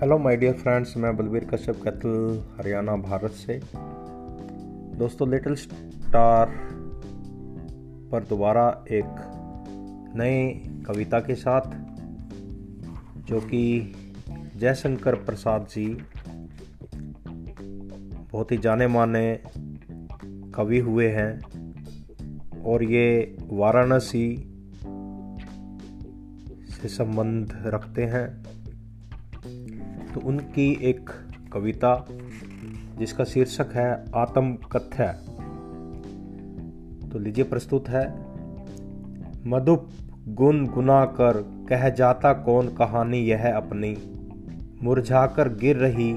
Hello my dear friends मैं बलबीर कश्यप, कैथल, हरियाणा, भारत से। दोस्तों लिटिल स्टार पर दोबारा एक नए कविता के साथ, जो कि जयशंकर प्रसाद जी बहुत ही जाने माने कवि हुए हैं, और ये वाराणसी से संबंध रखते हैं। तो उनकी एक कविता, जिसका शीर्षक है आत्म कथ्य तो लीजिए प्रस्तुत है। मधुप गुन गुना कर कह जाता कौन कहानी यह अपनी। मुरझाकर गिर रही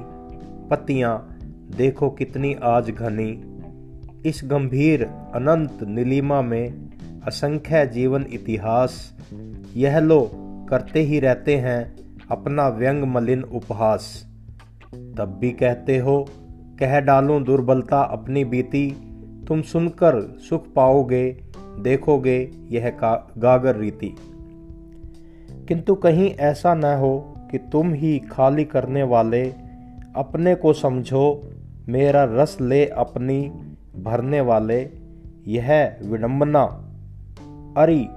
पत्तियाँ, देखो कितनी आज घनी। इस गंभीर अनंत नीलिमा में असंख्य जीवन इतिहास। यह लो, करते ही रहते हैं अपना व्यंग मलिन उपहास। तब भी कहते हो, कह डालूं दुर्बलता अपनी बीती। तुम सुनकर सुख पाओगे, देखोगे यह गागर रीति। किंतु कहीं ऐसा न हो कि तुम ही खाली करने वाले, अपने को समझो, मेरा रस ले अपनी भरने वाले, यह विडंबना। अरे,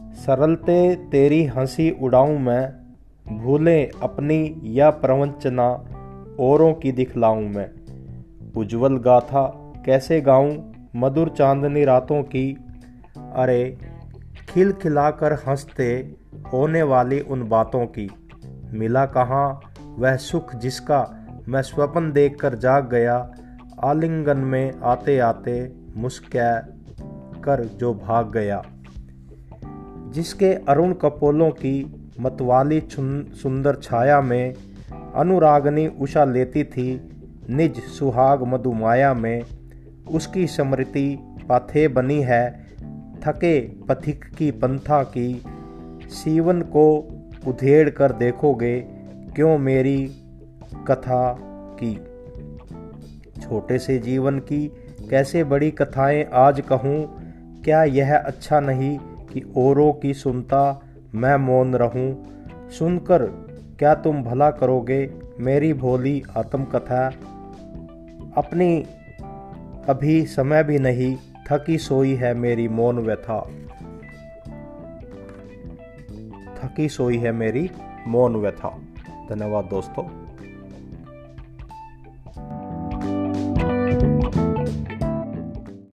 सरलते तेरी हँसी उड़ाऊं मैं भूले अपनी या प्रवंचना, औरों की दिखलाऊं मैं। उज्जवल गाथा कैसे गाऊं मधुर चांदनी रातों की। अरे खिल खिलाकर हँसते होने वाली उन बातों की। मिला कहाँ वह सुख जिसका मैं स्वप्न देखकर जाग गया। आलिंगन में आते आते मुस्कै कर जो भाग गया। जिसके अरुण कपोलों की मतवाली सुंदर छाया में अनुरागनी उषा लेती थी, निज सुहाग मधुमाया में। उसकी स्मृति पाथे बनी है, थके पथिक की पंथा की। सीवन को उधेड़ कर देखोगे, क्यों मेरी कथा की? छोटे से जीवन की कैसे बड़ी कथाएँ आज कहूँ, क्या यह अच्छा नहीं कि औरों की सुनता मैं मौन रहूँ। सुनकर क्या तुम भला करोगे? मेरी भोली आत्मकथा। अपनी अभी समय भी नहीं, थकी सोई है मेरी मौन व्यथा। थकी सोई है मेरी मौन व्यथा। धन्यवाद दोस्तों।